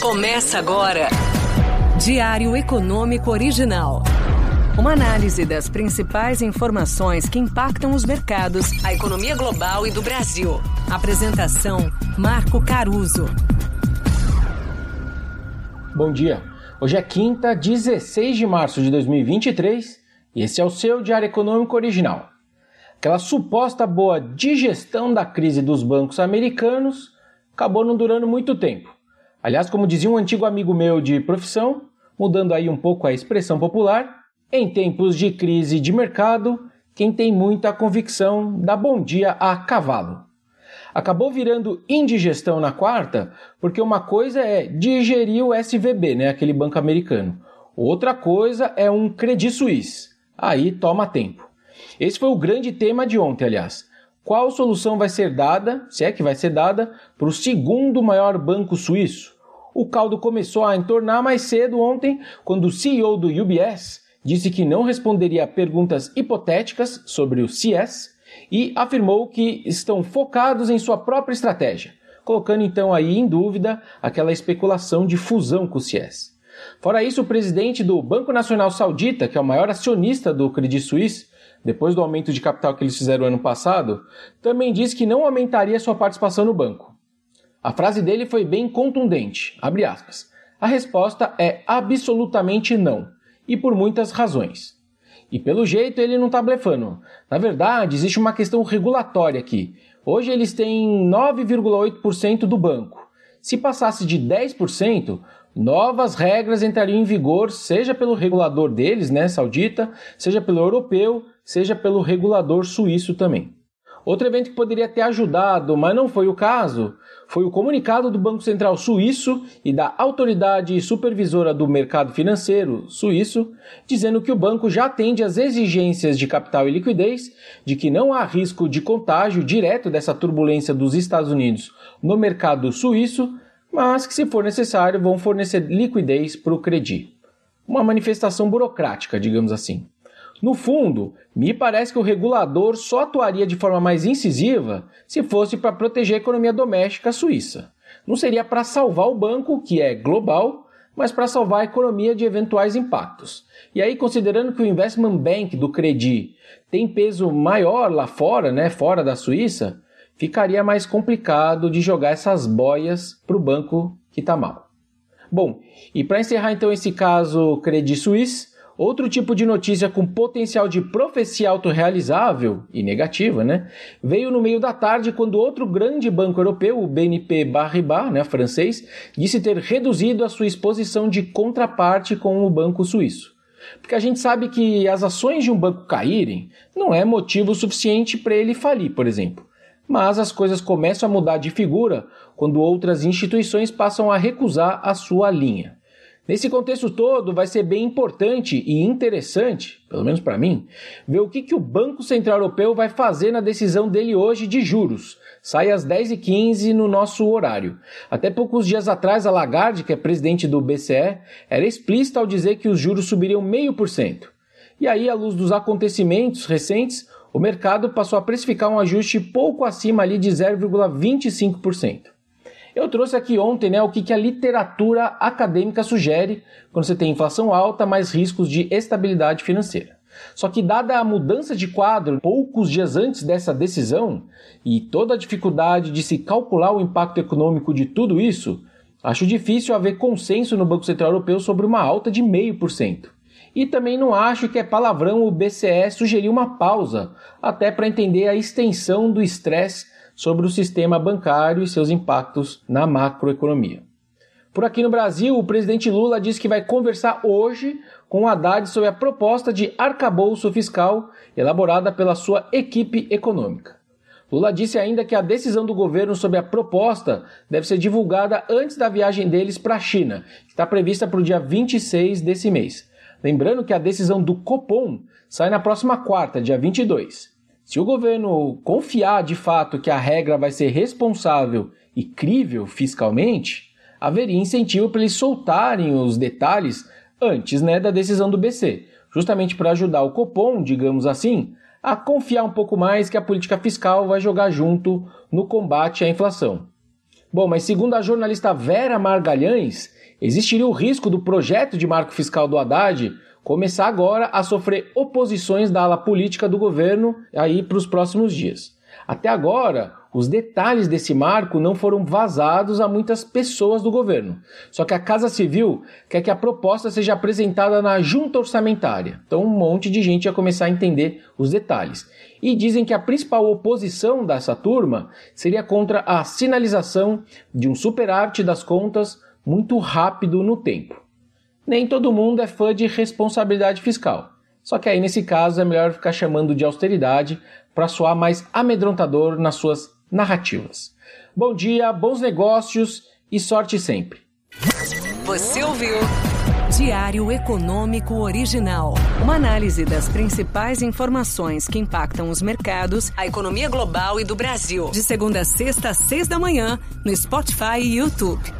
Começa agora. Diário Econômico Original. Uma análise das principais informações que impactam os mercados, a economia global e do Brasil. Apresentação: Marco Caruso. Bom dia. Hoje é quinta, 16 de março de 2023 e esse é o seu Diário Econômico Original. Aquela suposta boa digestão da crise dos bancos americanos acabou não durando muito tempo. Aliás, como dizia um antigo amigo meu de profissão, mudando aí um pouco a expressão popular, em tempos de crise de mercado, quem tem muita convicção dá bom dia a cavalo. Acabou virando indigestão na quarta, porque uma coisa é digerir o SVB, né, aquele banco americano. Outra coisa é um Credit Suisse. Aí toma tempo. Esse foi o grande tema de ontem, aliás. Qual solução vai ser dada, se é que vai ser dada, para o segundo maior banco suíço? O caldo começou a entornar mais cedo ontem, quando o CEO do UBS disse que não responderia a perguntas hipotéticas sobre o CS e afirmou que estão focados em sua própria estratégia, colocando então aí em dúvida aquela especulação de fusão com o CS. Fora isso, o presidente do Banco Nacional Saudita, que é o maior acionista do Credit Suisse, depois do aumento de capital que eles fizeram ano passado, também disse que não aumentaria sua participação no banco. A frase dele foi bem contundente, A resposta é absolutamente não, e por muitas razões. E pelo jeito ele não está blefando. Na verdade, existe uma questão regulatória aqui. Hoje eles têm 9,8% do banco. Se passasse de 10%, novas regras entrariam em vigor, seja pelo regulador deles, né, saudita, seja pelo europeu, seja pelo regulador suíço também. Outro evento que poderia ter ajudado, mas não foi o caso, foi o comunicado do Banco Central Suíço e da Autoridade Supervisora do Mercado Financeiro Suíço, dizendo que o banco já atende às exigências de capital e liquidez, de que não há risco de contágio direto dessa turbulência dos Estados Unidos no mercado suíço, mas que, se for necessário, vão fornecer liquidez para o Credi. Uma manifestação burocrática, digamos assim. No fundo, me parece que o regulador só atuaria de forma mais incisiva se fosse para proteger a economia doméstica suíça. Não seria para salvar o banco, que é global, mas para salvar a economia de eventuais impactos. E aí, considerando que o Investment Bank do Credi tem peso maior lá fora, né, fora da Suíça, ficaria mais complicado de jogar essas boias para o banco que está mal. Bom, e para encerrar então esse caso Credit Suisse, Outro tipo de notícia com potencial de profecia autorrealizável e negativa, né? Veio no meio da tarde quando outro grande banco europeu, o BNP Paribas, né, francês, disse ter reduzido a sua exposição de contraparte com o banco suíço. Porque a gente sabe que as ações de um banco caírem não é motivo suficiente para ele falir, por exemplo. Mas as coisas começam a mudar de figura quando outras instituições passam a recusar a sua linha. Nesse contexto todo, vai ser bem importante e interessante, pelo menos para mim, ver o que, que o Banco Central Europeu vai fazer na decisão dele hoje de juros. Sai às 10h15 no nosso horário. Até poucos dias atrás, a Lagarde, que é presidente do BCE, era explícita ao dizer que os juros subiriam 0,5%. E aí, à luz dos acontecimentos recentes, o mercado passou a precificar um ajuste pouco acima ali de 0,25%. Eu trouxe aqui ontem né, o que, que a literatura acadêmica sugere quando você tem inflação alta, mais riscos de estabilidade financeira. Só que, dada a mudança de quadro poucos dias antes dessa decisão e toda a dificuldade de se calcular o impacto econômico de tudo isso, acho difícil haver consenso no Banco Central Europeu sobre uma alta de 0,5%. E também não acho que é palavrão o BCE sugerir uma pausa, até para entender a extensão do estresse sobre o sistema bancário e seus impactos na macroeconomia. Por aqui no Brasil, o presidente Lula disse que vai conversar hoje com o Haddad sobre a proposta de arcabouço fiscal elaborada pela sua equipe econômica. Lula disse ainda que a decisão do governo sobre a proposta deve ser divulgada antes da viagem deles para a China, que está prevista para o dia 26 desse mês. Lembrando que a decisão do Copom sai na próxima quarta, dia 22. Se o governo confiar de fato que a regra vai ser responsável e crível fiscalmente, haveria incentivo para eles soltarem os detalhes antes né, da decisão do BC, justamente para ajudar o Copom, digamos assim, a confiar um pouco mais que a política fiscal vai jogar junto no combate à inflação. Bom, mas segundo a jornalista Vera Margalhães, existiria o risco do projeto de marco fiscal do Haddad começar agora a sofrer oposições da ala política do governo aí para os próximos dias. Até agora, os detalhes desse marco não foram vazados a muitas pessoas do governo. Só que a Casa Civil quer que a proposta seja apresentada na junta orçamentária. Então, um monte de gente ia começar a entender os detalhes. E dizem que a principal oposição dessa turma seria contra a sinalização de um superávit das contas muito rápido no tempo. Nem todo mundo é fã de responsabilidade fiscal. Só que aí, nesse caso, é melhor ficar chamando de austeridade para soar mais amedrontador nas suas narrativas. Bom dia, bons negócios e sorte sempre. Você ouviu? Diário Econômico Original. Uma análise das principais informações que impactam os mercados, a economia global e do Brasil. De segunda a sexta, às seis da manhã, no Spotify e YouTube.